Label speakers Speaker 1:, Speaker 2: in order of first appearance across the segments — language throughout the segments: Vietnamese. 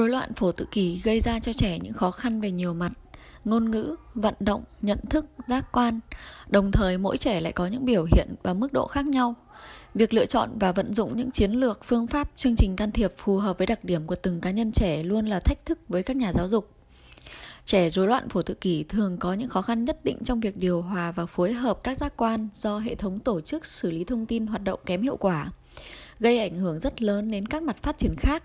Speaker 1: Rối loạn phổ tự kỷ gây ra cho trẻ những khó khăn về nhiều mặt, ngôn ngữ, vận động, nhận thức, giác quan. Đồng thời mỗi trẻ lại có những biểu hiện và mức độ khác nhau. Việc lựa chọn và vận dụng những chiến lược, phương pháp, chương trình can thiệp phù hợp với đặc điểm của từng cá nhân trẻ luôn là thách thức với các nhà giáo dục. Trẻ rối loạn phổ tự kỷ thường có những khó khăn nhất định trong việc điều hòa và phối hợp các giác quan do hệ thống tổ chức xử lý thông tin hoạt động kém hiệu quả, gây ảnh hưởng rất lớn đến các mặt phát triển khác.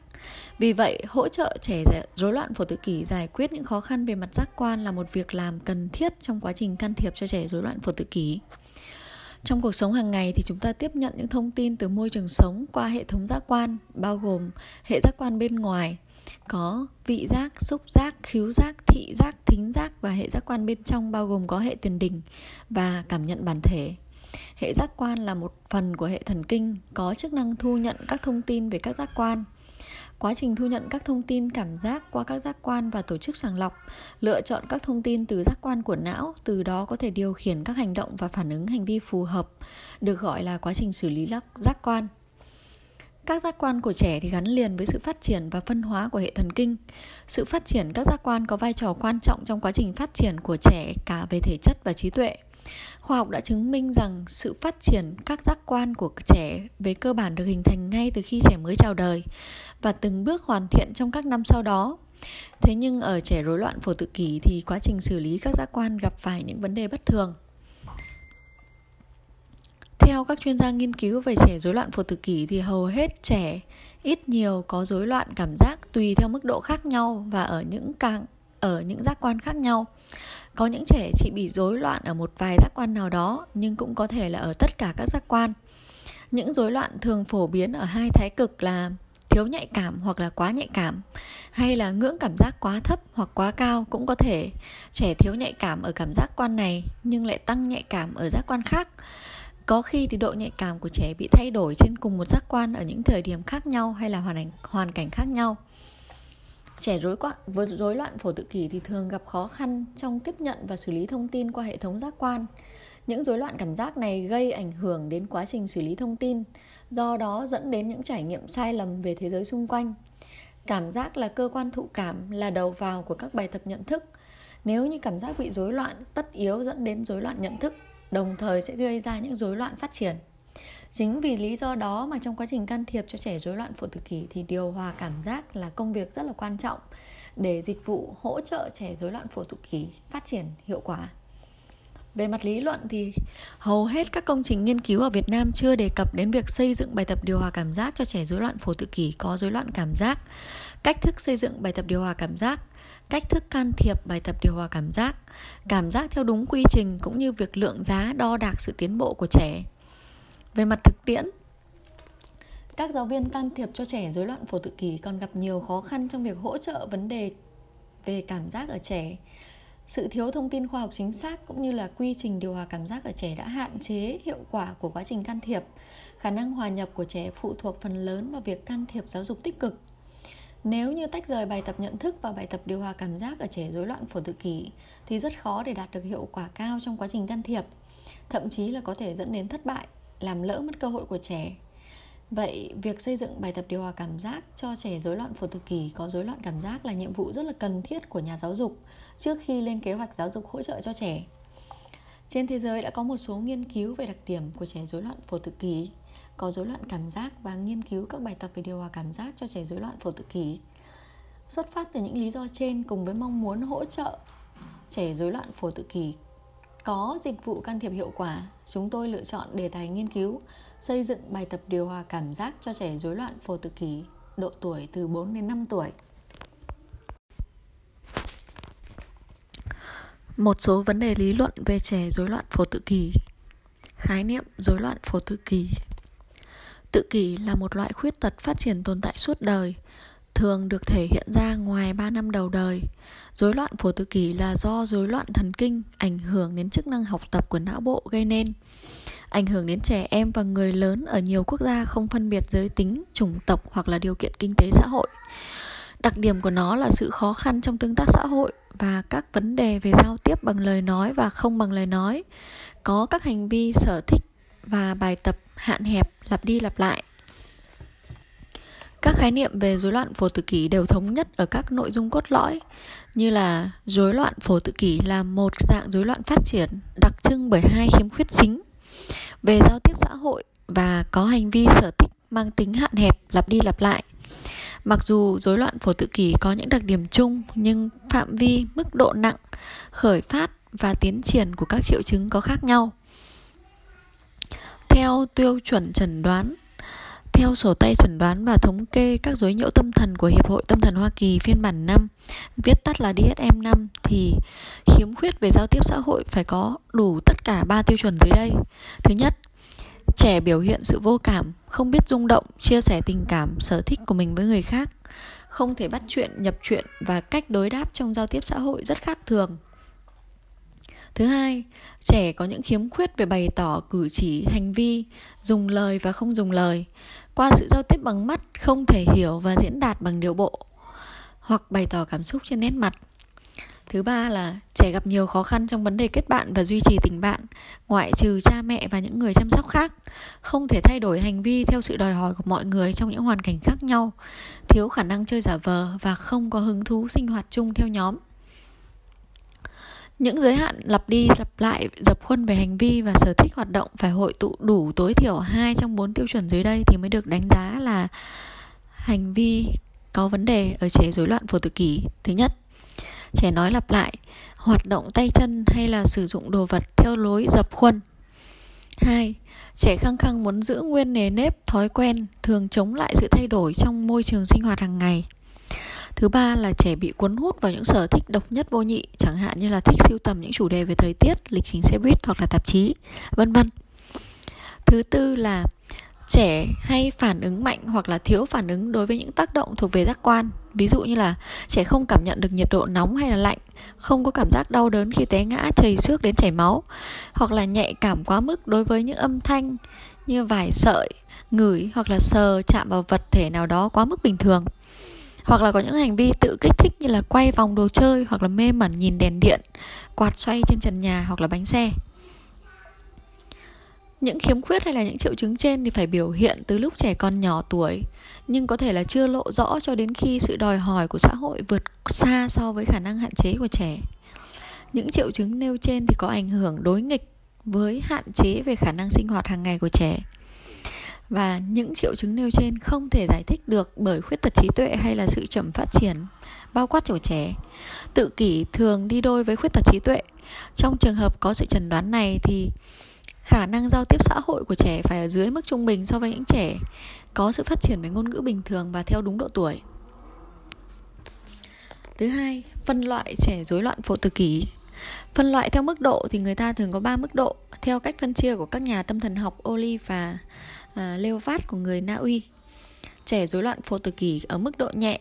Speaker 1: Vì vậy, hỗ trợ trẻ rối loạn phổ tự kỷ giải quyết những khó khăn về mặt giác quan là một việc làm cần thiết trong quá trình can thiệp cho trẻ rối loạn phổ tự kỷ. Trong cuộc sống hàng ngày thì chúng ta tiếp nhận những thông tin từ môi trường sống qua hệ thống giác quan, bao gồm hệ giác quan bên ngoài, có vị giác, xúc giác, khứu giác, thị giác, thính giác và hệ giác quan bên trong bao gồm có hệ tiền đình và cảm nhận bản thể. Hệ giác quan là một phần của hệ thần kinh có chức năng thu nhận các thông tin về các giác quan. Quá trình thu nhận các thông tin cảm giác qua các giác quan và tổ chức sàng lọc, lựa chọn các thông tin từ giác quan của não, từ đó có thể điều khiển các hành động và phản ứng hành vi phù hợp, được gọi là quá trình xử lý giác quan. Các giác quan của trẻ thì gắn liền với sự phát triển và phân hóa của hệ thần kinh. Sự phát triển các giác quan có vai trò quan trọng trong quá trình phát triển của trẻ cả về thể chất và trí tuệ. Khoa học đã chứng minh rằng sự phát triển các giác quan của trẻ về cơ bản được hình thành ngay từ khi trẻ mới chào đời và từng bước hoàn thiện trong các năm sau đó. Thế nhưng ở trẻ rối loạn phổ tự kỷ thì quá trình xử lý các giác quan gặp phải những vấn đề bất thường. Theo các chuyên gia nghiên cứu về trẻ rối loạn phổ tự kỷ thì hầu hết trẻ ít nhiều có rối loạn cảm giác tùy theo mức độ khác nhau và ở những càng, ở những giác quan khác nhau. Có những trẻ chỉ bị rối loạn ở một vài giác quan nào đó, nhưng cũng có thể là ở tất cả các giác quan. Những rối loạn thường phổ biến ở hai thái cực là thiếu nhạy cảm hoặc là quá nhạy cảm, hay là ngưỡng cảm giác quá thấp hoặc quá cao cũng có thể. Trẻ thiếu nhạy cảm ở cảm giác quan này nhưng lại tăng nhạy cảm ở giác quan khác. Có khi thì độ nhạy cảm của trẻ bị thay đổi trên cùng một giác quan ở những thời điểm khác nhau hay là hoàn cảnh hoàn cảnh khác nhau trẻ rối loạn với rối loạn phổ tự kỷ thì thường gặp khó khăn trong tiếp nhận và xử lý thông tin qua hệ thống giác quan. Những rối loạn cảm giác này gây ảnh hưởng đến quá trình xử lý thông tin, do đó dẫn đến những trải nghiệm sai lầm về thế giới xung quanh. Cảm giác là cơ quan thụ cảm, là đầu vào của các bài tập nhận thức. Nếu như cảm giác bị rối loạn, tất yếu dẫn đến rối loạn nhận thức, đồng thời sẽ gây ra những rối loạn phát triển chính vì lý do đó mà trong quá trình can thiệp cho trẻ rối loạn phổ tự kỷ thì điều hòa cảm giác là công việc rất là quan trọng để dịch vụ hỗ trợ trẻ rối loạn phổ tự kỷ phát triển hiệu quả về mặt lý luận thì hầu hết các công trình nghiên cứu ở Việt Nam chưa đề cập đến việc xây dựng bài tập điều hòa cảm giác cho trẻ rối loạn phổ tự kỷ có rối loạn cảm giác, cách thức xây dựng bài tập điều hòa cảm giác, cách thức can thiệp bài tập điều hòa cảm giác, cảm giác theo đúng quy trình cũng như việc lượng giá đo đạc sự tiến bộ của trẻ. Về mặt thực tiễn, các giáo viên can thiệp cho trẻ rối loạn phổ tự kỷ còn gặp nhiều khó khăn trong việc hỗ trợ vấn đề về cảm giác ở trẻ. Sự thiếu thông tin khoa học chính xác cũng như là quy trình điều hòa cảm giác ở trẻ đã hạn chế hiệu quả của quá trình can thiệp. Khả năng hòa nhập của trẻ phụ thuộc phần lớn vào việc can thiệp giáo dục tích cực. Nếu như tách rời bài tập nhận thức và bài tập điều hòa cảm giác ở trẻ rối loạn phổ tự kỷ thì rất khó để đạt được hiệu quả cao trong quá trình can thiệp, thậm chí là có thể dẫn đến thất bại, làm lỡ mất cơ hội của trẻ. Vậy, việc xây dựng bài tập điều hòa cảm giác cho trẻ rối loạn phổ tự kỷ có rối loạn cảm giác là nhiệm vụ rất là cần thiết của nhà giáo dục trước khi lên kế hoạch giáo dục hỗ trợ cho trẻ. Trên thế giới đã có một số nghiên cứu về đặc điểm của trẻ rối loạn phổ tự kỷ có rối loạn cảm giác và nghiên cứu các bài tập về điều hòa cảm giác cho trẻ rối loạn phổ tự kỷ. Xuất phát từ những lý do trên cùng với mong muốn hỗ trợ trẻ rối loạn phổ tự kỷ có dịch vụ can thiệp hiệu quả, chúng tôi lựa chọn đề tài nghiên cứu xây dựng bài tập điều hòa cảm giác cho trẻ rối loạn phổ tự kỷ độ tuổi từ 4 đến 5 tuổi. Một số vấn đề lý luận về trẻ rối loạn phổ tự kỷ. Khái niệm rối loạn phổ tự kỷ Tự kỷ là một loại khuyết tật phát triển tồn tại suốt đời, thường được thể hiện ra ngoài 3 năm đầu đời. Rối loạn phổ tự kỷ là do rối loạn thần kinh ảnh hưởng đến chức năng học tập của não bộ gây nên. Ảnh hưởng đến trẻ em và người lớn ở nhiều quốc gia không phân biệt giới tính, chủng tộc hoặc là điều kiện kinh tế xã hội. Đặc điểm của nó là sự khó khăn trong tương tác xã hội và các vấn đề về giao tiếp bằng lời nói và không bằng lời nói. Có các hành vi sở thích và bài tập hạn hẹp lặp đi lặp lại các khái niệm về rối loạn phổ tự kỷ đều thống nhất ở các nội dung cốt lõi như là rối loạn phổ tự kỷ là một dạng rối loạn phát triển đặc trưng bởi hai khiếm khuyết chính về giao tiếp xã hội và có hành vi sở thích mang tính hạn hẹp lặp đi lặp lại Mặc dù rối loạn phổ tự kỷ có những đặc điểm chung nhưng phạm vi, mức độ nặng, khởi phát và tiến triển của các triệu chứng có khác nhau. Theo tiêu chuẩn chẩn đoán, theo sổ tay chẩn đoán và thống kê các dối nhiễu tâm thần của Hiệp hội Tâm thần Hoa Kỳ phiên bản 5, viết tắt là DSM-5 thì khiếm khuyết về giao tiếp xã hội phải có đủ tất cả ba tiêu chuẩn dưới đây. Thứ nhất, trẻ biểu hiện sự vô cảm không biết rung động chia sẻ tình cảm sở thích của mình với người khác không thể bắt chuyện nhập chuyện và cách đối đáp trong giao tiếp xã hội rất khác thường thứ hai trẻ có những khiếm khuyết về bày tỏ cử chỉ hành vi dùng lời và không dùng lời qua sự giao tiếp bằng mắt không thể hiểu và diễn đạt bằng điệu bộ hoặc bày tỏ cảm xúc trên nét mặt. Thứ ba là trẻ gặp nhiều khó khăn trong vấn đề kết bạn và duy trì tình bạn, ngoại trừ cha mẹ và những người chăm sóc khác, không thể thay đổi hành vi theo sự đòi hỏi của mọi người trong những hoàn cảnh khác nhau, thiếu khả năng chơi giả vờ và không có hứng thú sinh hoạt chung theo nhóm. Những giới hạn lặp đi lặp lại dập khuôn về hành vi và sở thích hoạt động phải hội tụ đủ tối thiểu hai trong bốn tiêu chuẩn dưới đây thì mới được đánh giá là hành vi có vấn đề ở trẻ rối loạn phổ tự kỷ. Thứ nhất, Trẻ nói lặp lại, hoạt động tay chân hay là sử dụng đồ vật theo lối dập khuôn. 2. Trẻ khăng khăng muốn giữ nguyên nề nếp, thói quen, thường chống lại sự thay đổi trong môi trường sinh hoạt hàng ngày. Thứ ba là trẻ bị cuốn hút vào những sở thích độc nhất vô nhị, chẳng hạn như là thích siêu tầm những chủ đề về thời tiết, lịch trình xe buýt hoặc là tạp chí, vân vân. Thứ tư là trẻ hay phản ứng mạnh hoặc là thiếu phản ứng đối với những tác động thuộc về giác quan ví dụ như là trẻ không cảm nhận được nhiệt độ nóng hay là lạnh không có cảm giác đau đớn khi té ngã chảy xước đến chảy máu hoặc là nhạy cảm quá mức đối với những âm thanh như vải sợi ngửi hoặc là sờ chạm vào vật thể nào đó quá mức bình thường hoặc là có những hành vi tự kích thích như là quay vòng đồ chơi hoặc là mê mẩn nhìn đèn điện, quạt xoay trên trần nhà hoặc là bánh xe. Những khiếm khuyết hay là những triệu chứng trên thì phải biểu hiện từ lúc trẻ con nhỏ tuổi, nhưng có thể là chưa lộ rõ cho đến khi sự đòi hỏi của xã hội vượt xa so với khả năng hạn chế của trẻ. Những triệu chứng nêu trên thì có ảnh hưởng đối nghịch với hạn chế về khả năng sinh hoạt hàng ngày của trẻ và những triệu chứng nêu trên không thể giải thích được bởi khuyết tật trí tuệ hay là sự chậm phát triển, bao quát của trẻ. Tự kỷ thường đi đôi với khuyết tật trí tuệ. Trong trường hợp có sự chẩn đoán này thì khả năng giao tiếp xã hội của trẻ phải ở dưới mức trung bình so với những trẻ có sự phát triển về ngôn ngữ bình thường và theo đúng độ tuổi. Thứ hai, phân loại trẻ rối loạn phổ tự kỷ. Phân loại theo mức độ thì người ta thường có 3 mức độ theo cách phân chia của các nhà tâm thần học Oli và À, uh, Leovat của người Na Uy. Trẻ rối loạn phổ tự kỷ ở mức độ nhẹ.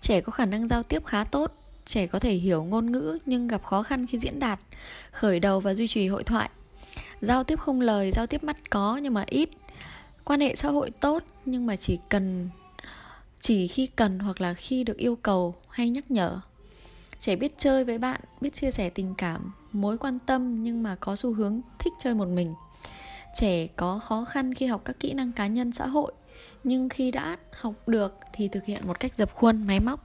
Speaker 1: Trẻ có khả năng giao tiếp khá tốt. Trẻ có thể hiểu ngôn ngữ nhưng gặp khó khăn khi diễn đạt khởi đầu và duy trì hội thoại. Giao tiếp không lời giao tiếp mắt có nhưng mà ít. Quan hệ xã hội tốt nhưng mà chỉ cần chỉ khi cần hoặc là khi được yêu cầu hay nhắc nhở. Trẻ biết chơi với bạn biết chia sẻ tình cảm mối quan tâm nhưng mà có xu hướng thích chơi một mình trẻ có khó khăn khi học các kỹ năng cá nhân xã hội nhưng khi đã học được thì thực hiện một cách dập khuôn máy móc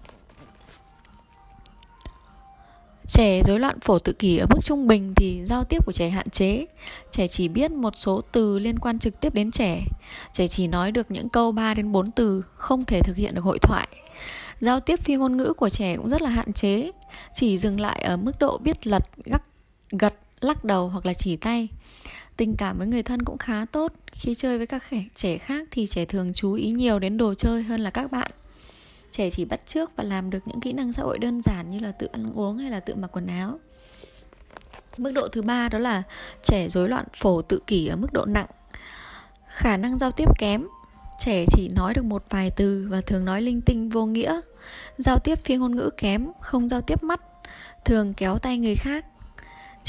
Speaker 1: Trẻ rối loạn phổ tự kỷ ở mức trung bình thì giao tiếp của trẻ hạn chế. Trẻ chỉ biết một số từ liên quan trực tiếp đến trẻ. Trẻ chỉ nói được những câu 3 đến 4 từ, không thể thực hiện được hội thoại. Giao tiếp phi ngôn ngữ của trẻ cũng rất là hạn chế, chỉ dừng lại ở mức độ biết lật, gắt, gật, lắc đầu hoặc là chỉ tay. Tình cảm với người thân cũng khá tốt. Khi chơi với các trẻ khác thì trẻ thường chú ý nhiều đến đồ chơi hơn là các bạn. Trẻ chỉ bắt chước và làm được những kỹ năng xã hội đơn giản như là tự ăn uống hay là tự mặc quần áo. Mức độ thứ ba đó là trẻ rối loạn phổ tự kỷ ở mức độ nặng. Khả năng giao tiếp kém. Trẻ chỉ nói được một vài từ và thường nói linh tinh vô nghĩa. Giao tiếp phi ngôn ngữ kém, không giao tiếp mắt. Thường kéo tay người khác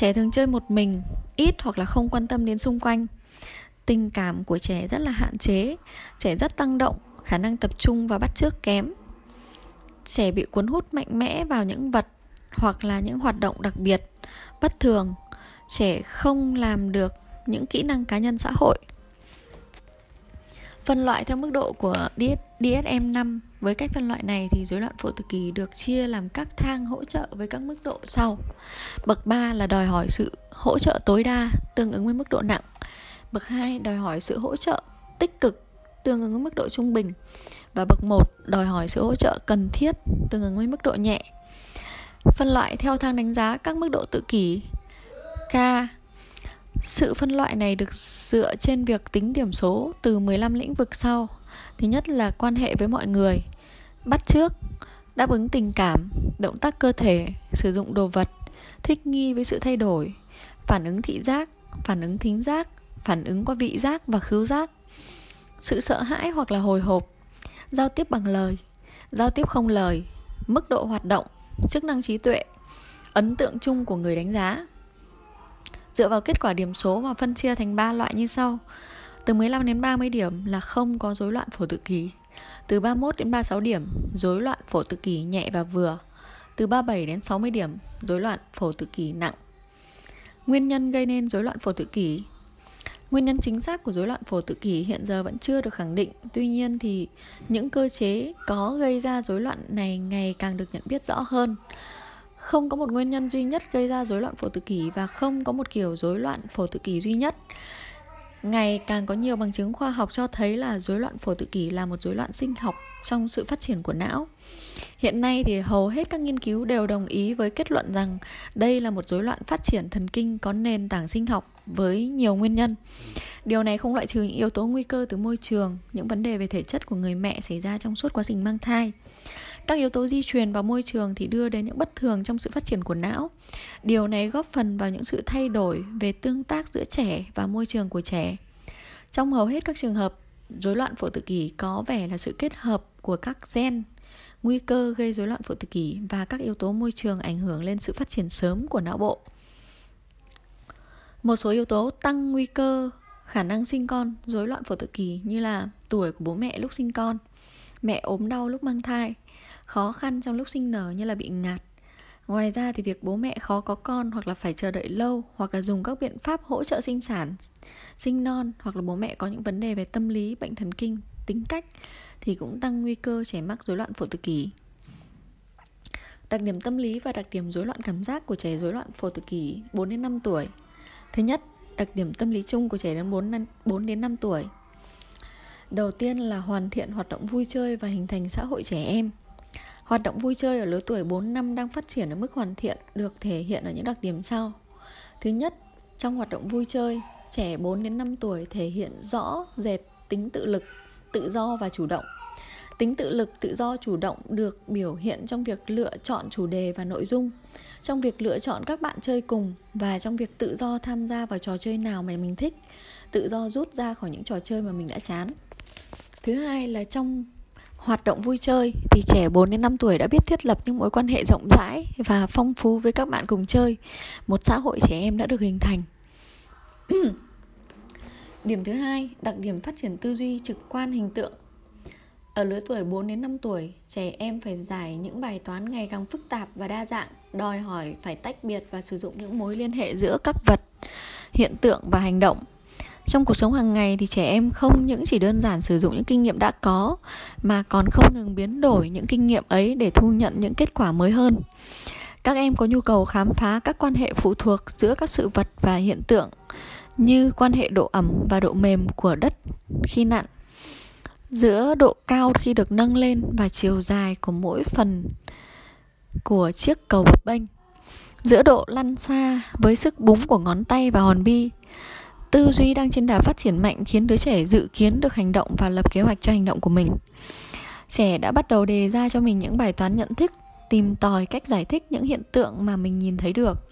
Speaker 1: trẻ thường chơi một mình, ít hoặc là không quan tâm đến xung quanh. Tình cảm của trẻ rất là hạn chế, trẻ rất tăng động, khả năng tập trung và bắt chước kém. Trẻ bị cuốn hút mạnh mẽ vào những vật hoặc là những hoạt động đặc biệt, bất thường. Trẻ không làm được những kỹ năng cá nhân xã hội. Phân loại theo mức độ của DSM-5 với cách phân loại này thì rối loạn phổ tự kỷ được chia làm các thang hỗ trợ với các mức độ sau. Bậc 3 là đòi hỏi sự hỗ trợ tối đa, tương ứng với mức độ nặng. Bậc 2 đòi hỏi sự hỗ trợ tích cực, tương ứng với mức độ trung bình. Và bậc 1 đòi hỏi sự hỗ trợ cần thiết, tương ứng với mức độ nhẹ. Phân loại theo thang đánh giá các mức độ tự kỷ K, sự phân loại này được dựa trên việc tính điểm số từ 15 lĩnh vực sau. Thứ nhất là quan hệ với mọi người, bắt trước, đáp ứng tình cảm, động tác cơ thể, sử dụng đồ vật, thích nghi với sự thay đổi, phản ứng thị giác, phản ứng thính giác, phản ứng qua vị giác và khứu giác, sự sợ hãi hoặc là hồi hộp, giao tiếp bằng lời, giao tiếp không lời, mức độ hoạt động, chức năng trí tuệ, ấn tượng chung của người đánh giá. Dựa vào kết quả điểm số mà phân chia thành 3 loại như sau. Từ 15 đến 30 điểm là không có rối loạn phổ tự kỷ. Từ 31 đến 36 điểm, rối loạn phổ tự kỷ nhẹ và vừa. Từ 37 đến 60 điểm, rối loạn phổ tự kỷ nặng. Nguyên nhân gây nên rối loạn phổ tự kỷ Nguyên nhân chính xác của rối loạn phổ tự kỷ hiện giờ vẫn chưa được khẳng định. Tuy nhiên thì những cơ chế có gây ra rối loạn này ngày càng được nhận biết rõ hơn. Không có một nguyên nhân duy nhất gây ra rối loạn phổ tự kỷ và không có một kiểu rối loạn phổ tự kỷ duy nhất. Ngày càng có nhiều bằng chứng khoa học cho thấy là rối loạn phổ tự kỷ là một rối loạn sinh học trong sự phát triển của não. Hiện nay thì hầu hết các nghiên cứu đều đồng ý với kết luận rằng đây là một rối loạn phát triển thần kinh có nền tảng sinh học với nhiều nguyên nhân. Điều này không loại trừ những yếu tố nguy cơ từ môi trường, những vấn đề về thể chất của người mẹ xảy ra trong suốt quá trình mang thai. Các yếu tố di truyền và môi trường thì đưa đến những bất thường trong sự phát triển của não. Điều này góp phần vào những sự thay đổi về tương tác giữa trẻ và môi trường của trẻ. Trong hầu hết các trường hợp, rối loạn phổ tự kỷ có vẻ là sự kết hợp của các gen nguy cơ gây rối loạn phổ tự kỷ và các yếu tố môi trường ảnh hưởng lên sự phát triển sớm của não bộ. Một số yếu tố tăng nguy cơ khả năng sinh con rối loạn phổ tự kỷ như là tuổi của bố mẹ lúc sinh con, mẹ ốm đau lúc mang thai, khó khăn trong lúc sinh nở như là bị ngạt. Ngoài ra thì việc bố mẹ khó có con hoặc là phải chờ đợi lâu hoặc là dùng các biện pháp hỗ trợ sinh sản, sinh non hoặc là bố mẹ có những vấn đề về tâm lý, bệnh thần kinh, tính cách thì cũng tăng nguy cơ trẻ mắc rối loạn phổ tự kỷ. Đặc điểm tâm lý và đặc điểm rối loạn cảm giác của trẻ rối loạn phổ tự kỷ 4 đến 5 tuổi. Thứ nhất, đặc điểm tâm lý chung của trẻ đến 4, 4 đến 5 tuổi. Đầu tiên là hoàn thiện hoạt động vui chơi và hình thành xã hội trẻ em. Hoạt động vui chơi ở lứa tuổi 4 năm đang phát triển ở mức hoàn thiện được thể hiện ở những đặc điểm sau. Thứ nhất, trong hoạt động vui chơi, trẻ 4 đến 5 tuổi thể hiện rõ rệt tính tự lực, tự do và chủ động. Tính tự lực, tự do, chủ động được biểu hiện trong việc lựa chọn chủ đề và nội dung, trong việc lựa chọn các bạn chơi cùng và trong việc tự do tham gia vào trò chơi nào mà mình thích, tự do rút ra khỏi những trò chơi mà mình đã chán. Thứ hai là trong hoạt động vui chơi thì trẻ 4 đến 5 tuổi đã biết thiết lập những mối quan hệ rộng rãi và phong phú với các bạn cùng chơi. Một xã hội trẻ em đã được hình thành. Điểm thứ hai, đặc điểm phát triển tư duy trực quan hình tượng. Ở lứa tuổi 4 đến 5 tuổi, trẻ em phải giải những bài toán ngày càng phức tạp và đa dạng, đòi hỏi phải tách biệt và sử dụng những mối liên hệ giữa các vật, hiện tượng và hành động trong cuộc sống hàng ngày thì trẻ em không những chỉ đơn giản sử dụng những kinh nghiệm đã có, mà còn không ngừng biến đổi những kinh nghiệm ấy để thu nhận những kết quả mới hơn. Các em có nhu cầu khám phá các quan hệ phụ thuộc giữa các sự vật và hiện tượng, như quan hệ độ ẩm và độ mềm của đất khi nặn giữa độ cao khi được nâng lên và chiều dài của mỗi phần của chiếc cầu bập bênh, giữa độ lăn xa với sức búng của ngón tay và hòn bi. Tư duy đang trên đà phát triển mạnh khiến đứa trẻ dự kiến được hành động và lập kế hoạch cho hành động của mình. Trẻ đã bắt đầu đề ra cho mình những bài toán nhận thức, tìm tòi cách giải thích những hiện tượng mà mình nhìn thấy được.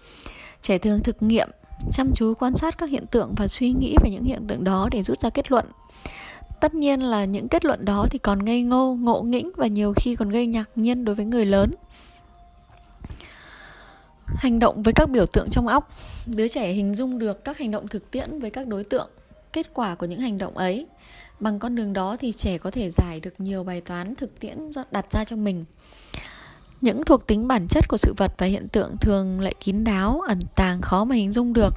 Speaker 1: Trẻ thường thực nghiệm, chăm chú quan sát các hiện tượng và suy nghĩ về những hiện tượng đó để rút ra kết luận. Tất nhiên là những kết luận đó thì còn ngây ngô, ngộ nghĩnh và nhiều khi còn gây ngạc nhiên đối với người lớn hành động với các biểu tượng trong óc đứa trẻ hình dung được các hành động thực tiễn với các đối tượng, kết quả của những hành động ấy. Bằng con đường đó thì trẻ có thể giải được nhiều bài toán thực tiễn đặt ra cho mình. Những thuộc tính bản chất của sự vật và hiện tượng thường lại kín đáo, ẩn tàng, khó mà hình dung được.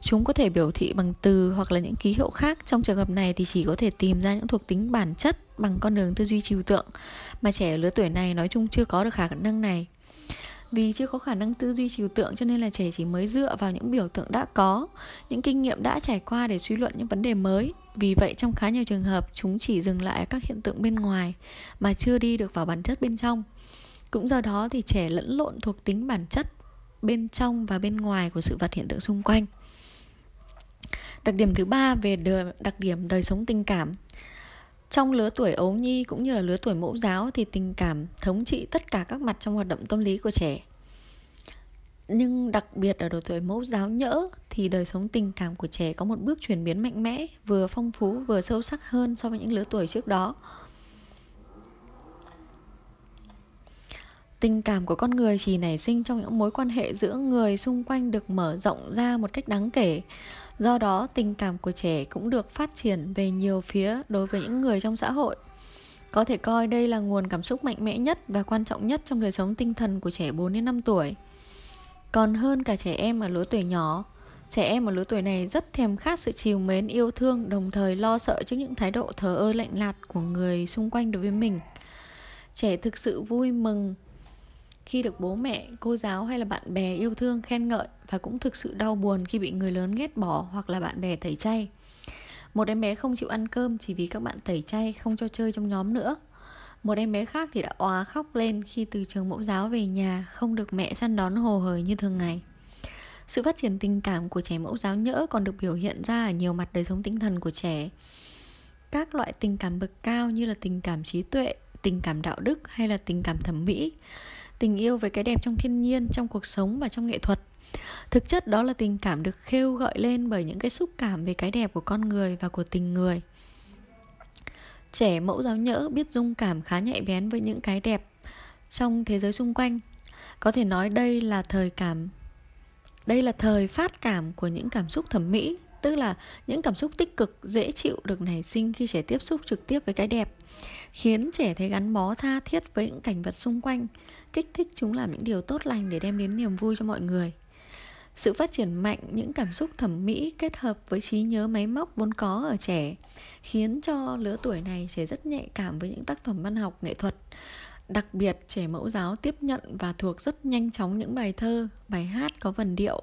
Speaker 1: Chúng có thể biểu thị bằng từ hoặc là những ký hiệu khác. Trong trường hợp này thì chỉ có thể tìm ra những thuộc tính bản chất bằng con đường tư duy trừu tượng mà trẻ ở lứa tuổi này nói chung chưa có được khả năng này vì chưa có khả năng tư duy trừu tượng cho nên là trẻ chỉ mới dựa vào những biểu tượng đã có những kinh nghiệm đã trải qua để suy luận những vấn đề mới. Vì vậy trong khá nhiều trường hợp chúng chỉ dừng lại ở các hiện tượng bên ngoài mà chưa đi được vào bản chất bên trong. Cũng do đó thì trẻ lẫn lộn thuộc tính bản chất bên trong và bên ngoài của sự vật hiện tượng xung quanh. Đặc điểm thứ ba về đời, đặc điểm đời sống tình cảm trong lứa tuổi ấu nhi cũng như là lứa tuổi mẫu giáo thì tình cảm thống trị tất cả các mặt trong hoạt động tâm lý của trẻ. Nhưng đặc biệt ở độ tuổi mẫu giáo nhỡ thì đời sống tình cảm của trẻ có một bước chuyển biến mạnh mẽ, vừa phong phú, vừa sâu sắc hơn so với những lứa tuổi trước đó. Tình cảm của con người chỉ nảy sinh trong những mối quan hệ giữa người xung quanh được mở rộng ra một cách đáng kể do đó tình cảm của trẻ cũng được phát triển về nhiều phía đối với những người trong xã hội có thể coi đây là nguồn cảm xúc mạnh mẽ nhất và quan trọng nhất trong đời sống tinh thần của trẻ 4 đến 5 tuổi. Còn hơn cả trẻ em ở lứa tuổi nhỏ, trẻ em ở lứa tuổi này rất thèm khát sự chiều mến yêu thương đồng thời lo sợ trước những thái độ thờ ơ lạnh lạt của người xung quanh đối với mình. Trẻ thực sự vui mừng khi được bố mẹ, cô giáo hay là bạn bè yêu thương khen ngợi và cũng thực sự đau buồn khi bị người lớn ghét bỏ hoặc là bạn bè tẩy chay. Một em bé không chịu ăn cơm chỉ vì các bạn tẩy chay không cho chơi trong nhóm nữa. Một em bé khác thì đã óa khóc lên khi từ trường mẫu giáo về nhà không được mẹ săn đón hồ hởi như thường ngày. Sự phát triển tình cảm của trẻ mẫu giáo nhỡ còn được biểu hiện ra ở nhiều mặt đời sống tinh thần của trẻ. Các loại tình cảm bậc cao như là tình cảm trí tuệ, tình cảm đạo đức hay là tình cảm thẩm mỹ tình yêu về cái đẹp trong thiên nhiên, trong cuộc sống và trong nghệ thuật. Thực chất đó là tình cảm được khêu gợi lên bởi những cái xúc cảm về cái đẹp của con người và của tình người. Trẻ mẫu giáo nhỡ biết dung cảm khá nhạy bén với những cái đẹp trong thế giới xung quanh. Có thể nói đây là thời cảm, đây là thời phát cảm của những cảm xúc thẩm mỹ tức là những cảm xúc tích cực, dễ chịu được nảy sinh khi trẻ tiếp xúc trực tiếp với cái đẹp, khiến trẻ thấy gắn bó tha thiết với những cảnh vật xung quanh. Kích thích chúng làm những điều tốt lành để đem đến niềm vui cho mọi người. Sự phát triển mạnh, những cảm xúc thẩm mỹ kết hợp với trí nhớ máy móc vốn có ở trẻ, khiến cho lứa tuổi này trẻ rất nhạy cảm với những tác phẩm văn học, nghệ thuật. Đặc biệt, trẻ mẫu giáo tiếp nhận và thuộc rất nhanh chóng những bài thơ, bài hát có vần điệu,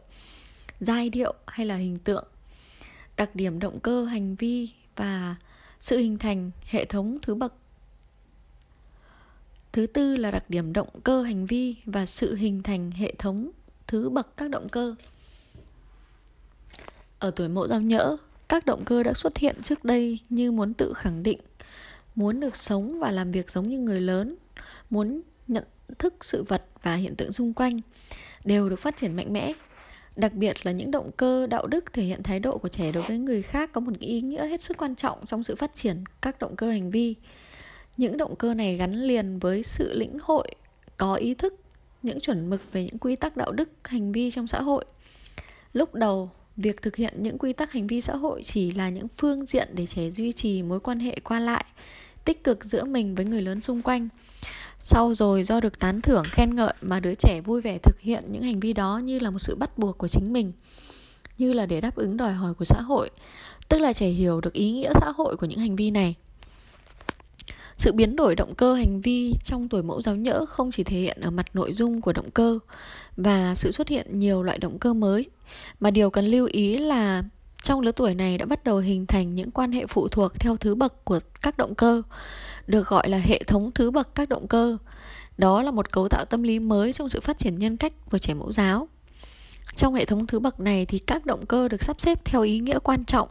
Speaker 1: giai điệu hay là hình tượng đặc điểm động cơ, hành vi và sự hình thành hệ thống thứ bậc. Thứ tư là đặc điểm động cơ, hành vi và sự hình thành hệ thống thứ bậc các động cơ. Ở tuổi mẫu giao nhỡ, các động cơ đã xuất hiện trước đây như muốn tự khẳng định, muốn được sống và làm việc giống như người lớn, muốn nhận thức sự vật và hiện tượng xung quanh đều được phát triển mạnh mẽ đặc biệt là những động cơ, đạo đức thể hiện thái độ của trẻ đối với người khác có một ý nghĩa hết sức quan trọng trong sự phát triển các động cơ hành vi. Những động cơ này gắn liền với sự lĩnh hội, có ý thức, những chuẩn mực về những quy tắc đạo đức, hành vi trong xã hội. Lúc đầu, việc thực hiện những quy tắc hành vi xã hội chỉ là những phương diện để trẻ duy trì mối quan hệ qua lại, tích cực giữa mình với người lớn xung quanh sau rồi do được tán thưởng khen ngợi mà đứa trẻ vui vẻ thực hiện những hành vi đó như là một sự bắt buộc của chính mình, như là để đáp ứng đòi hỏi của xã hội, tức là trẻ hiểu được ý nghĩa xã hội của những hành vi này. Sự biến đổi động cơ hành vi trong tuổi mẫu giáo nhỡ không chỉ thể hiện ở mặt nội dung của động cơ và sự xuất hiện nhiều loại động cơ mới, mà điều cần lưu ý là trong lứa tuổi này đã bắt đầu hình thành những quan hệ phụ thuộc theo thứ bậc của các động cơ được gọi là hệ thống thứ bậc các động cơ. Đó là một cấu tạo tâm lý mới trong sự phát triển nhân cách của trẻ mẫu giáo. Trong hệ thống thứ bậc này thì các động cơ được sắp xếp theo ý nghĩa quan trọng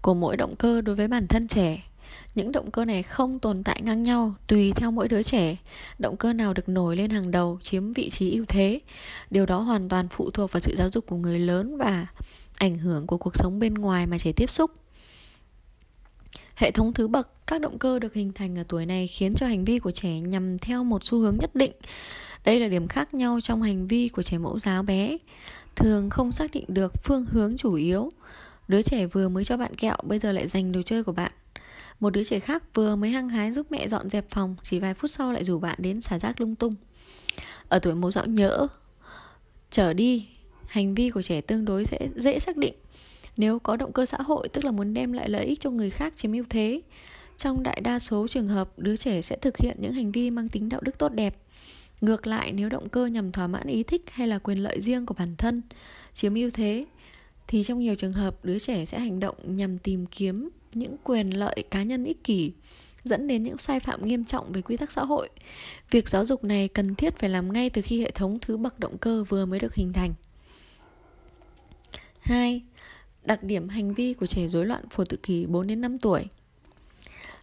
Speaker 1: của mỗi động cơ đối với bản thân trẻ. Những động cơ này không tồn tại ngang nhau, tùy theo mỗi đứa trẻ. Động cơ nào được nổi lên hàng đầu chiếm vị trí ưu thế. Điều đó hoàn toàn phụ thuộc vào sự giáo dục của người lớn và ảnh hưởng của cuộc sống bên ngoài mà trẻ tiếp xúc hệ thống thứ bậc, các động cơ được hình thành ở tuổi này khiến cho hành vi của trẻ nhằm theo một xu hướng nhất định. Đây là điểm khác nhau trong hành vi của trẻ mẫu giáo bé. Thường không xác định được phương hướng chủ yếu. Đứa trẻ vừa mới cho bạn kẹo, bây giờ lại giành đồ chơi của bạn. Một đứa trẻ khác vừa mới hăng hái giúp mẹ dọn dẹp phòng, Chỉ vài phút sau lại rủ bạn đến xả rác lung tung. Ở tuổi mẫu giáo nhỡ, Trở đi, hành vi của trẻ tương đối dễ dễ xác định nếu có động cơ xã hội, tức là muốn đem lại lợi ích cho người khác chiếm ưu thế. Trong đại đa số trường hợp, đứa trẻ sẽ thực hiện những hành vi mang tính đạo đức tốt đẹp. Ngược lại, nếu động cơ nhằm thỏa mãn ý thích hay là quyền lợi riêng của bản thân chiếm ưu thế, thì trong nhiều trường hợp, đứa trẻ sẽ hành động nhằm tìm kiếm những quyền lợi cá nhân ích kỷ, dẫn đến những sai phạm nghiêm trọng về quy tắc xã hội. Việc giáo dục này cần thiết phải làm ngay từ khi hệ thống thứ bậc động cơ vừa mới được hình thành. 2. Đặc điểm hành vi của trẻ rối loạn phổ tự kỷ 4 đến 5 tuổi.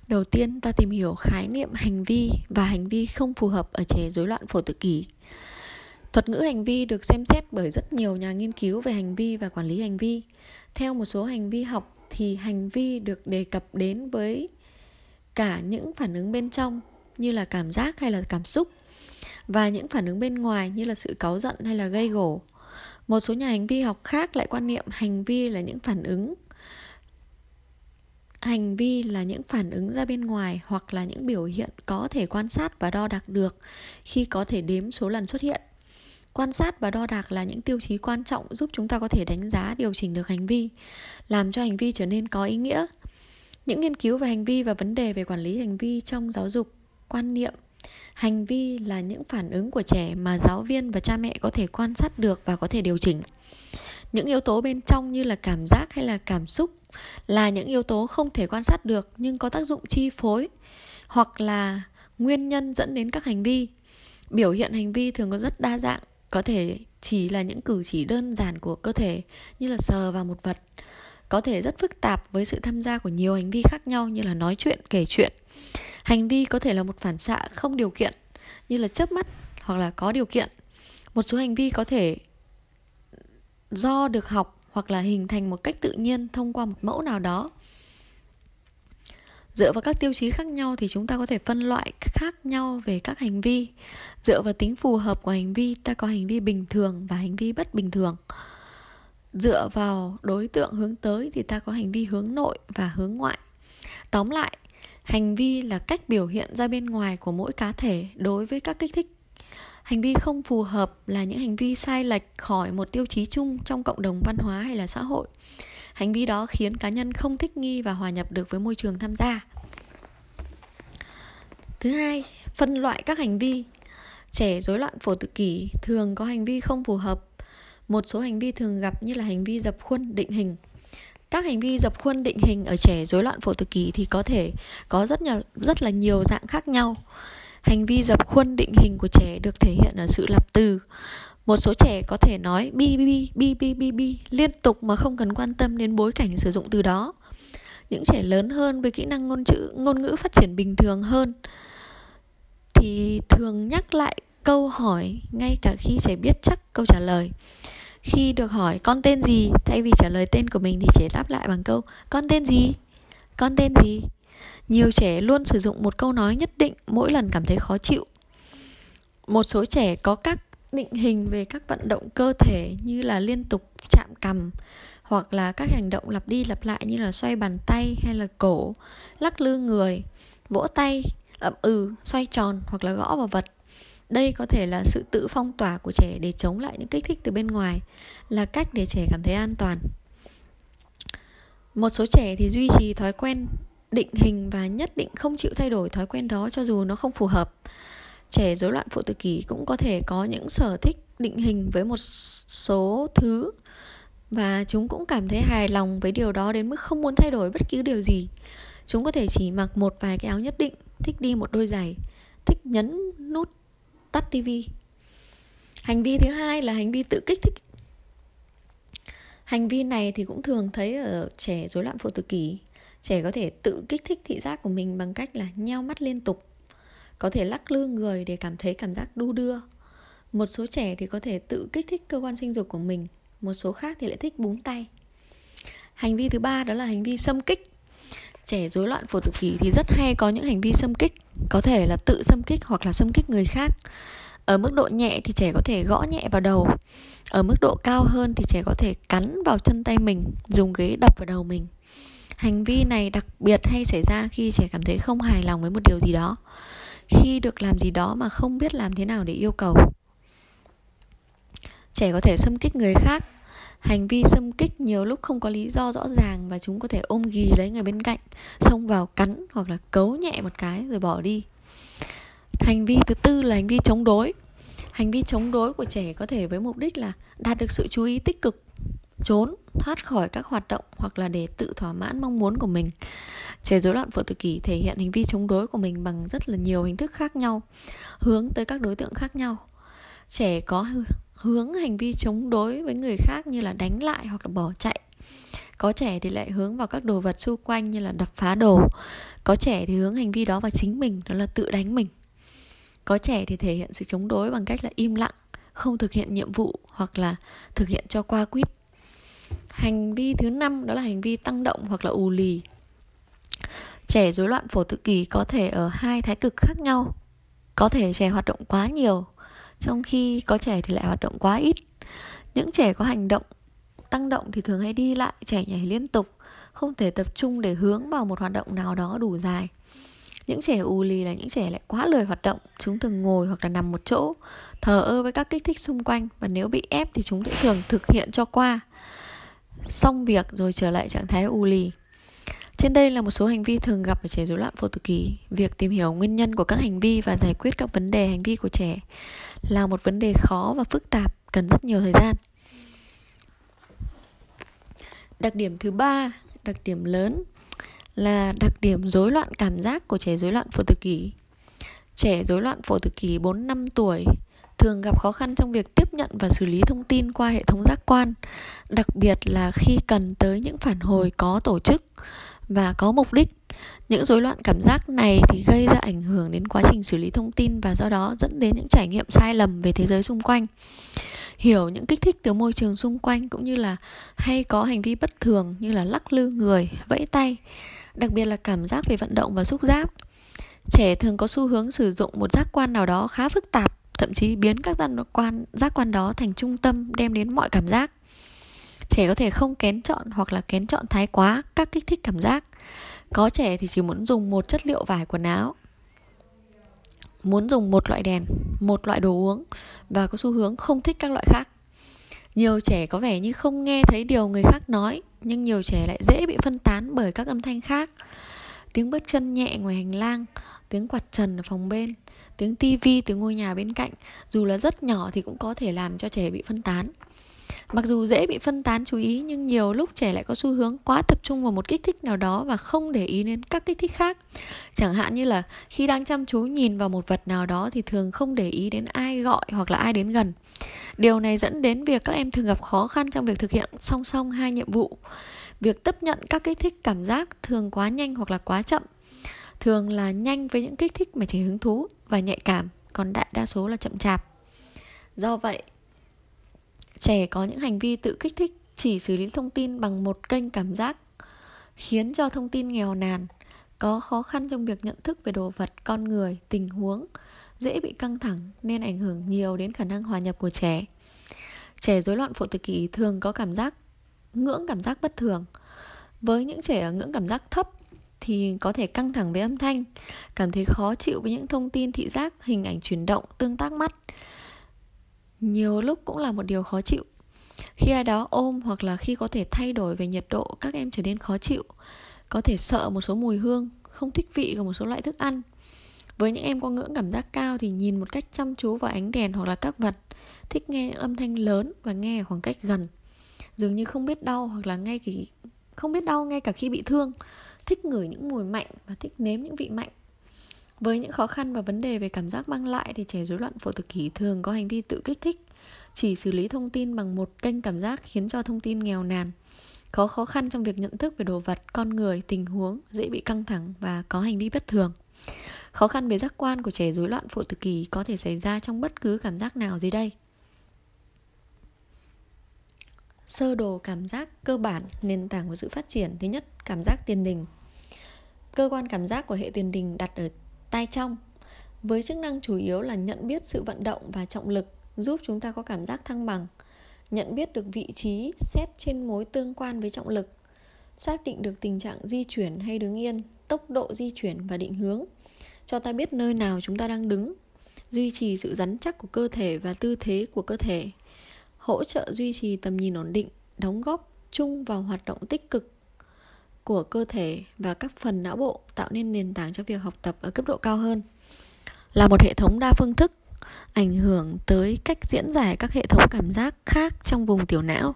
Speaker 1: Đầu tiên, ta tìm hiểu khái niệm hành vi và hành vi không phù hợp ở trẻ rối loạn phổ tự kỷ. Thuật ngữ hành vi được xem xét bởi rất nhiều nhà nghiên cứu về hành vi và quản lý hành vi. Theo một số hành vi học thì hành vi được đề cập đến với cả những phản ứng bên trong như là cảm giác hay là cảm xúc và những phản ứng bên ngoài như là sự cáu giận hay là gây gổ. Một số nhà hành vi học khác lại quan niệm hành vi là những phản ứng. Hành vi là những phản ứng ra bên ngoài hoặc là những biểu hiện có thể quan sát và đo đạc được khi có thể đếm số lần xuất hiện. Quan sát và đo đạc là những tiêu chí quan trọng giúp chúng ta có thể đánh giá điều chỉnh được hành vi, làm cho hành vi trở nên có ý nghĩa. Những nghiên cứu về hành vi và vấn đề về quản lý hành vi trong giáo dục, quan niệm hành vi là những phản ứng của trẻ mà giáo viên và cha mẹ có thể quan sát được và có thể điều chỉnh. Những yếu tố bên trong như là cảm giác hay là cảm xúc là những yếu tố không thể quan sát được nhưng có tác dụng chi phối hoặc là nguyên nhân dẫn đến các hành vi. Biểu hiện hành vi thường có rất đa dạng, có thể chỉ là những cử chỉ đơn giản của cơ thể như là sờ vào một vật. Có thể rất phức tạp với sự tham gia của nhiều hành vi khác nhau như là nói chuyện, kể chuyện hành vi có thể là một phản xạ không điều kiện, như là chớp mắt hoặc là có điều kiện. Một số hành vi có thể do được học hoặc là hình thành một cách tự nhiên thông qua một mẫu nào đó. Dựa vào các tiêu chí khác nhau thì chúng ta có thể phân loại khác nhau về các hành vi. Dựa vào tính phù hợp của hành vi, ta có hành vi bình thường và hành vi bất bình thường. Dựa vào đối tượng hướng tới thì ta có hành vi hướng nội và hướng ngoại. Tóm lại hành vi là cách biểu hiện ra bên ngoài của mỗi cá thể đối với các kích thích. Hành vi không phù hợp là những hành vi sai lệch khỏi một tiêu chí chung trong cộng đồng văn hóa hay là xã hội. Hành vi đó khiến cá nhân không thích nghi và hòa nhập được với môi trường tham gia. Thứ hai, phân loại các hành vi. Trẻ rối loạn phổ tự kỷ thường có hành vi không phù hợp. Một số hành vi thường gặp như là hành vi dập khuôn, định hình các hành vi dập khuôn định hình ở trẻ rối loạn phổ tự kỷ thì có thể có rất nhiều, rất là nhiều dạng khác nhau. Hành vi dập khuôn định hình của trẻ được thể hiện ở sự lặp từ. Một số trẻ có thể nói bi bi bi bi bi bi liên tục mà không cần quan tâm đến bối cảnh sử dụng từ đó. Những trẻ lớn hơn với kỹ năng ngôn chữ, ngôn ngữ phát triển bình thường hơn thì thường nhắc lại câu hỏi ngay cả khi trẻ biết chắc câu trả lời khi được hỏi, con tên gì? Thay vì trả lời tên của mình thì trẻ đáp lại bằng câu, con tên gì? Con tên gì? Nhiều trẻ luôn sử dụng một câu nói nhất định, mỗi lần cảm thấy khó chịu. Một số trẻ có các định hình về các vận động cơ thể như là liên tục chạm cằm, hoặc là các hành động lặp đi lặp lại như là xoay bàn tay hay là cổ, lắc lư người, vỗ tay, ậm ừ xoay tròn, hoặc là gõ vào vật đây có thể là sự tự phong tỏa của trẻ để chống lại những kích thích từ bên ngoài, là cách để trẻ cảm thấy an toàn. Một số trẻ thì duy trì thói quen định hình và nhất định không chịu thay đổi thói quen đó cho dù nó không phù hợp. Trẻ rối loạn phụ tự kỷ cũng có thể có những sở thích định hình với một số thứ và chúng cũng cảm thấy hài lòng với điều đó đến mức không muốn thay đổi bất cứ điều gì. Chúng có thể chỉ mặc một vài cái áo nhất định, thích đi một đôi giày, thích nhấn nút tắt tivi hành vi thứ hai là hành vi tự kích thích. Hành vi này thì cũng thường thấy ở trẻ rối loạn phụ tự kỷ. Trẻ có thể tự kích thích thị giác của mình bằng cách là nheo mắt liên tục, có thể lắc lư người để cảm thấy cảm giác đu đưa. Một số trẻ thì có thể tự kích thích cơ quan sinh dục của mình, một số khác thì lại thích búng tay. Hành vi thứ ba đó là hành vi xâm kích trẻ rối loạn phổ tự kỷ thì rất hay có những hành vi xâm kích, có thể là tự xâm kích hoặc là xâm kích người khác. Ở mức độ nhẹ thì trẻ có thể gõ nhẹ vào đầu. Ở mức độ cao hơn thì trẻ có thể cắn vào chân tay mình, dùng ghế đập vào đầu mình. Hành vi này đặc biệt hay xảy ra khi trẻ cảm thấy không hài lòng với một điều gì đó. Khi được làm gì đó mà không biết làm thế nào để yêu cầu. Trẻ có thể xâm kích người khác hành vi xâm kích nhiều lúc không có lý do rõ ràng và chúng có thể ôm ghì lấy người bên cạnh, xông vào cắn hoặc là cấu nhẹ một cái rồi bỏ đi. Hành vi thứ tư là hành vi chống đối. Hành vi chống đối của trẻ có thể với mục đích là đạt được sự chú ý tích cực, trốn, thoát khỏi các hoạt động hoặc là để tự thỏa mãn mong muốn của mình. Trẻ rối loạn phổ tự kỷ thể hiện hành vi chống đối của mình bằng rất là nhiều hình thức khác nhau, hướng tới các đối tượng khác nhau. Trẻ có hướng hành vi chống đối với người khác như là đánh lại hoặc là bỏ chạy. Có trẻ thì lại hướng vào các đồ vật xung quanh như là đập phá đồ. Có trẻ thì hướng hành vi đó vào chính mình, đó là tự đánh mình. Có trẻ thì thể hiện sự chống đối bằng cách là im lặng, không thực hiện nhiệm vụ hoặc là thực hiện cho qua quýt. Hành vi thứ năm đó là hành vi tăng động hoặc là ù lì. Trẻ rối loạn phổ tự kỷ có thể ở hai thái cực khác nhau. Có thể trẻ hoạt động quá nhiều trong khi có trẻ thì lại hoạt động quá ít. Những trẻ có hành động tăng động thì thường hay đi lại, trẻ nhảy liên tục, không thể tập trung để hướng vào một hoạt động nào đó đủ dài. Những trẻ ù lì là những trẻ lại quá lười hoạt động, chúng thường ngồi hoặc là nằm một chỗ, thờ ơ với các kích thích xung quanh và nếu bị ép thì chúng sẽ thường thực hiện cho qua. Xong việc rồi trở lại trạng thái ù lì trên đây là một số hành vi thường gặp ở trẻ rối loạn phổ tự kỷ. Việc tìm hiểu nguyên nhân của các hành vi và giải quyết các vấn đề hành vi của trẻ là một vấn đề khó và phức tạp, cần rất nhiều thời gian. Đặc điểm thứ ba, đặc điểm lớn là đặc điểm rối loạn cảm giác của trẻ rối loạn phổ tự kỷ. Trẻ rối loạn phổ tự kỷ 4 năm tuổi thường gặp khó khăn trong việc tiếp nhận và xử lý thông tin qua hệ thống giác quan, đặc biệt là khi cần tới những phản hồi có tổ chức và có mục đích. Những rối loạn cảm giác này thì gây ra ảnh hưởng đến quá trình xử lý thông tin và do đó dẫn đến những trải nghiệm sai lầm về thế giới xung quanh. Hiểu những kích thích từ môi trường xung quanh cũng như là hay có hành vi bất thường như là lắc lư người, vẫy tay, đặc biệt là cảm giác về vận động và xúc giác. Trẻ thường có xu hướng sử dụng một giác quan nào đó khá phức tạp, thậm chí biến các giác quan giác quan đó thành trung tâm đem đến mọi cảm giác trẻ có thể không kén chọn hoặc là kén chọn thái quá các kích thích cảm giác. Có trẻ thì chỉ muốn dùng một chất liệu vải quần áo. Muốn dùng một loại đèn, một loại đồ uống và có xu hướng không thích các loại khác. Nhiều trẻ có vẻ như không nghe thấy điều người khác nói, nhưng nhiều trẻ lại dễ bị phân tán bởi các âm thanh khác. Tiếng bước chân nhẹ ngoài hành lang, tiếng quạt trần ở phòng bên, tiếng tivi từ ngôi nhà bên cạnh, dù là rất nhỏ thì cũng có thể làm cho trẻ bị phân tán. Mặc dù dễ bị phân tán chú ý nhưng nhiều lúc trẻ lại có xu hướng quá tập trung vào một kích thích nào đó và không để ý đến các kích thích khác. Chẳng hạn như là khi đang chăm chú nhìn vào một vật nào đó thì thường không để ý đến ai gọi hoặc là ai đến gần. Điều này dẫn đến việc các em thường gặp khó khăn trong việc thực hiện song song hai nhiệm vụ. Việc tiếp nhận các kích thích cảm giác thường quá nhanh hoặc là quá chậm. Thường là nhanh với những kích thích mà trẻ hứng thú và nhạy cảm, còn đại đa số là chậm chạp. Do vậy, trẻ có những hành vi tự kích thích chỉ xử lý thông tin bằng một kênh cảm giác, khiến cho thông tin nghèo nàn, có khó khăn trong việc nhận thức về đồ vật, con người, tình huống, dễ bị căng thẳng nên ảnh hưởng nhiều đến khả năng hòa nhập của trẻ. Trẻ rối loạn phổ tự kỷ thường có cảm giác, ngưỡng cảm giác bất thường. Với những trẻ ở ngưỡng cảm giác thấp thì có thể căng thẳng với âm thanh, cảm thấy khó chịu với những thông tin thị giác, hình ảnh chuyển động, tương tác mắt nhiều lúc cũng là một điều khó chịu. Khi ai đó ôm hoặc là khi có thể thay đổi về nhiệt độ, các em trở nên khó chịu. Có thể sợ một số mùi hương, không thích vị của một số loại thức ăn. Với những em có ngưỡng cảm giác cao thì nhìn một cách chăm chú vào ánh đèn hoặc là các vật, thích nghe những âm thanh lớn và nghe ở khoảng cách gần. Dường như không biết đau hoặc là ngay khi, không biết đau ngay cả khi bị thương. Thích ngửi những mùi mạnh và thích nếm những vị mạnh với những khó khăn và vấn đề về cảm giác mang lại thì trẻ rối loạn phổ tự kỷ thường có hành vi tự kích thích, chỉ xử lý thông tin bằng một kênh cảm giác khiến cho thông tin nghèo nàn, có khó khăn trong việc nhận thức về đồ vật, con người, tình huống, dễ bị căng thẳng và có hành vi bất thường. Khó khăn về giác quan của trẻ rối loạn phổ tự kỷ có thể xảy ra trong bất cứ cảm giác nào dưới đây. Sơ đồ cảm giác cơ bản nền tảng của sự phát triển thứ nhất cảm giác tiền đình cơ quan cảm giác của hệ tiền đình đặt ở tay trong. Với chức năng chủ yếu là nhận biết sự vận động và trọng lực giúp chúng ta có cảm giác thăng bằng. Nhận biết được vị trí xét trên mối tương quan với trọng lực. Xác định được tình trạng di chuyển hay đứng yên tốc độ di chuyển và định hướng. Cho ta biết nơi nào chúng ta đang đứng. Duy trì sự rắn chắc của cơ thể và tư thế của cơ thể. Hỗ trợ duy trì tầm nhìn ổn định, đóng góp chung vào hoạt động tích cực của cơ thể và các phần não bộ tạo nên nền tảng cho việc học tập ở cấp độ cao hơn. Là một hệ thống đa phương thức, ảnh hưởng tới cách diễn giải các hệ thống cảm giác khác trong vùng tiểu não.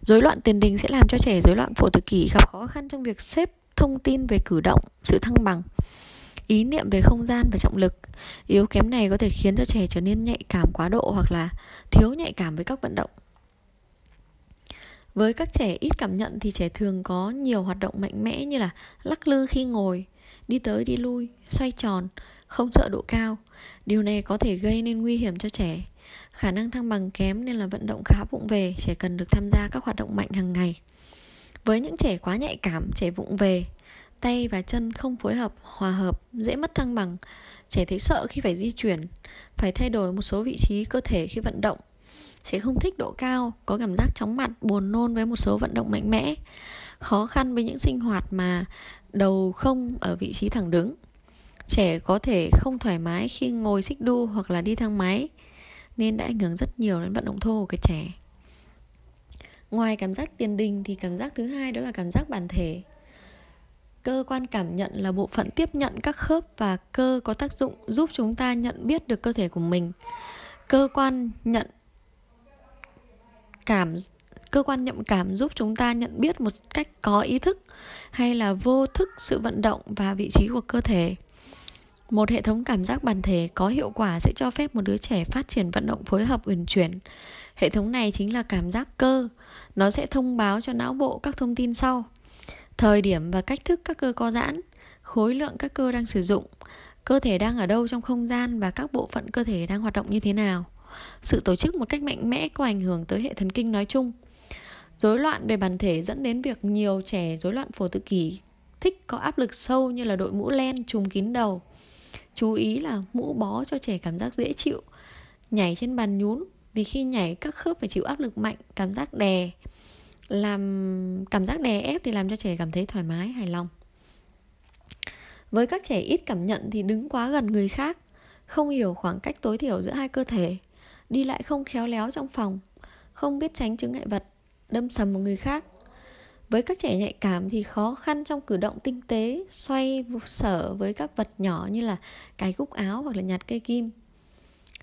Speaker 1: Rối loạn tiền đình sẽ làm cho trẻ rối loạn phổ tự kỷ gặp khó khăn trong việc xếp thông tin về cử động, sự thăng bằng, ý niệm về không gian và trọng lực. Yếu kém này có thể khiến cho trẻ trở nên nhạy cảm quá độ hoặc là thiếu nhạy cảm với các vận động. Với các trẻ ít cảm nhận thì trẻ thường có nhiều hoạt động mạnh mẽ như là lắc lư khi ngồi, đi tới đi lui, xoay tròn, không sợ độ cao. Điều này có thể gây nên nguy hiểm cho trẻ. Khả năng thăng bằng kém nên là vận động khá vụng về, trẻ cần được tham gia các hoạt động mạnh hàng ngày. Với những trẻ quá nhạy cảm, trẻ vụng về, tay và chân không phối hợp, hòa hợp, dễ mất thăng bằng. Trẻ thấy sợ khi phải di chuyển, phải thay đổi một số vị trí cơ thể khi vận động. Trẻ không thích độ cao, có cảm giác chóng mặt, buồn nôn với một số vận động mạnh mẽ. Khó khăn với những sinh hoạt mà đầu không ở vị trí thẳng đứng. Trẻ có thể không thoải mái khi ngồi xích đu hoặc là đi thang máy nên đã ảnh hưởng rất nhiều đến vận động thô của cái trẻ. Ngoài cảm giác tiền đình thì cảm giác thứ hai đó là cảm giác bản thể. Cơ quan cảm nhận là bộ phận tiếp nhận các khớp và cơ có tác dụng giúp chúng ta nhận biết được cơ thể của mình. Cơ quan nhận cảm cơ quan nhậm cảm giúp chúng ta nhận biết một cách có ý thức hay là vô thức sự vận động và vị trí của cơ thể. Một hệ thống cảm giác bản thể có hiệu quả sẽ cho phép một đứa trẻ phát triển vận động phối hợp uyển chuyển. Hệ thống này chính là cảm giác cơ. Nó sẽ thông báo cho não bộ các thông tin sau. Thời điểm và cách thức các cơ co giãn, khối lượng các cơ đang sử dụng, cơ thể đang ở đâu trong không gian và các bộ phận cơ thể đang hoạt động như thế nào. Sự tổ chức một cách mạnh mẽ có ảnh hưởng tới hệ thần kinh nói chung. Rối loạn về bản thể dẫn đến việc nhiều trẻ rối loạn phổ tự kỷ, thích có áp lực sâu như là đội mũ len trùm kín đầu. Chú ý là mũ bó cho trẻ cảm giác dễ chịu, nhảy trên bàn nhún, vì khi nhảy các khớp phải chịu áp lực mạnh, cảm giác đè, làm, cảm giác đè ép thì làm cho trẻ cảm thấy thoải mái, hài lòng. Với các trẻ ít cảm nhận thì đứng quá gần người khác, không hiểu khoảng cách tối thiểu giữa hai cơ thể đi lại không khéo léo trong phòng không biết tránh chứng ngại vật đâm sầm vào người khác với các trẻ nhạy cảm thì khó khăn trong cử động tinh tế, xoay sở với các vật nhỏ như là cái cúc áo hoặc là nhặt cây kim.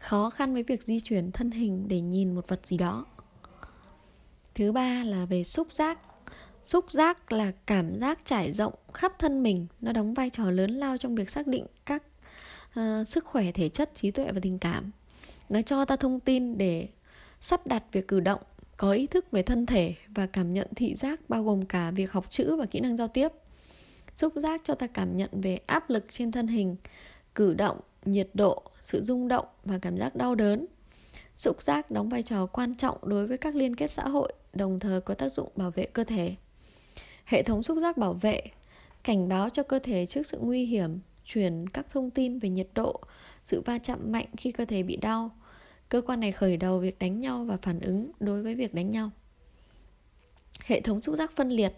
Speaker 1: Khó khăn với việc di chuyển thân hình để nhìn một vật gì đó. Thứ ba là về xúc giác. Xúc giác là cảm giác trải rộng khắp thân mình, nó đóng vai trò lớn lao trong việc xác định các uh, sức khỏe thể chất, trí tuệ và tình cảm. Nó cho ta thông tin để sắp đặt việc cử động có ý thức về thân thể và cảm nhận thị giác bao gồm cả việc học chữ và kỹ năng giao tiếp. Xúc giác cho ta cảm nhận về áp lực trên thân hình, cử động, nhiệt độ, sự rung động và cảm giác đau đớn. Xúc giác đóng vai trò quan trọng đối với các liên kết xã hội, đồng thời có tác dụng bảo vệ cơ thể. Hệ thống xúc giác bảo vệ cảnh báo cho cơ thể trước sự nguy hiểm, truyền các thông tin về nhiệt độ, sự va chạm mạnh khi cơ thể bị đau, Cơ quan này khởi đầu việc đánh nhau và phản ứng đối với việc đánh nhau. Hệ thống xúc giác phân liệt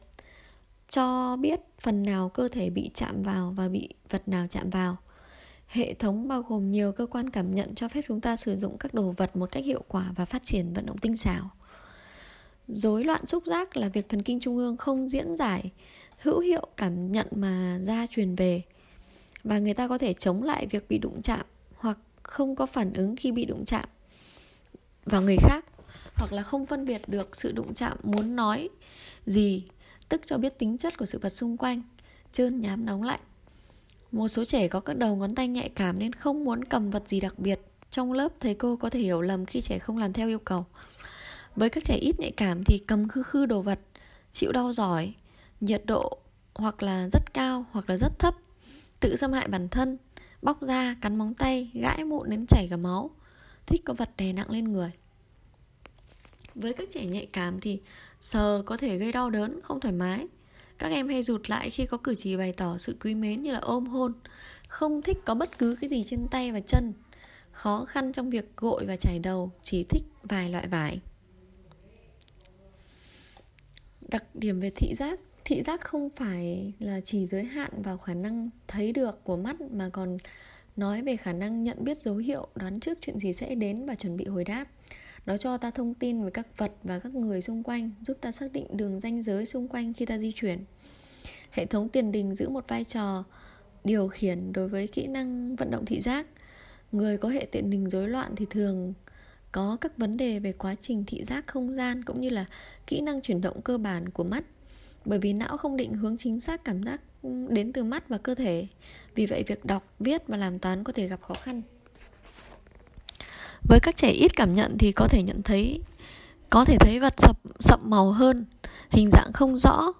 Speaker 1: cho biết phần nào cơ thể bị chạm vào và bị vật nào chạm vào. Hệ thống bao gồm nhiều cơ quan cảm nhận cho phép chúng ta sử dụng các đồ vật một cách hiệu quả và phát triển vận động tinh xảo. Rối loạn xúc giác là việc thần kinh trung ương không diễn giải hữu hiệu cảm nhận mà da truyền về và người ta có thể chống lại việc bị đụng chạm không có phản ứng khi bị đụng chạm vào người khác, hoặc là không phân biệt được sự đụng chạm muốn nói gì, tức cho biết tính chất của sự vật xung quanh, trơn nhám nóng lạnh. Một số trẻ có các đầu ngón tay nhạy cảm nên không muốn cầm vật gì đặc biệt trong lớp, thầy cô có thể hiểu lầm khi trẻ không làm theo yêu cầu. Với các trẻ ít nhạy cảm thì cầm khư khư đồ vật, chịu đau giỏi, nhiệt độ hoặc là rất cao hoặc là rất thấp, tự xâm hại bản thân bóc da, cắn móng tay, gãi mụn đến chảy cả máu. Thích có vật đè nặng lên người. Với các trẻ nhạy cảm thì sờ có thể gây đau đớn, không thoải mái. Các em hay rụt lại khi có cử chỉ bày tỏ sự quý mến như là ôm hôn. Không thích có bất cứ cái gì trên tay và chân. Khó khăn trong việc gội và chải đầu, chỉ thích vài loại vải. Đặc điểm về thị giác thị giác không phải là chỉ giới hạn vào khả năng thấy được của mắt, mà còn nói về khả năng nhận biết dấu hiệu, đoán trước chuyện gì sẽ đến và chuẩn bị hồi đáp. Nó cho ta thông tin về các vật và các người xung quanh, giúp ta xác định đường ranh giới xung quanh khi ta di chuyển. Hệ thống tiền đình giữ một vai trò điều khiển đối với kỹ năng vận động thị giác. Người có hệ tiền đình rối loạn thì thường có các vấn đề về quá trình thị giác không gian, cũng như là kỹ năng chuyển động cơ bản của mắt bởi vì não không định hướng chính xác cảm giác đến từ mắt và cơ thể. Vì vậy, việc đọc, viết và làm toán có thể gặp khó khăn. Với các trẻ ít cảm nhận thì có thể nhận thấy, có thể thấy vật sập, sậm màu hơn, hình dạng không rõ,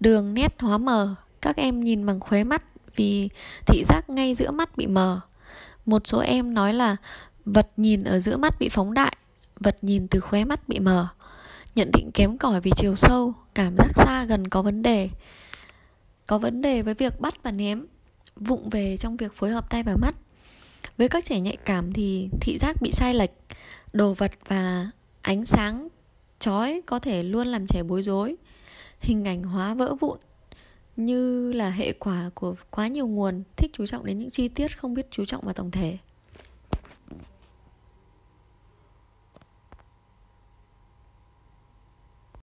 Speaker 1: đường nét hóa mờ. Các em nhìn bằng khóe mắt vì thị giác ngay giữa mắt bị mờ. Một số em nói là vật nhìn ở giữa mắt bị phóng đại, vật nhìn từ khóe mắt bị mờ nhận định kém cỏi vì chiều sâu, cảm giác xa gần có vấn đề. Có vấn đề với việc bắt và ném, vụng về trong việc phối hợp tay và mắt. Với các trẻ nhạy cảm thì thị giác bị sai lệch, đồ vật và ánh sáng chói có thể luôn làm trẻ bối rối. Hình ảnh hóa vỡ vụn như là hệ quả của quá nhiều nguồn, thích chú trọng đến những chi tiết không biết chú trọng vào tổng thể.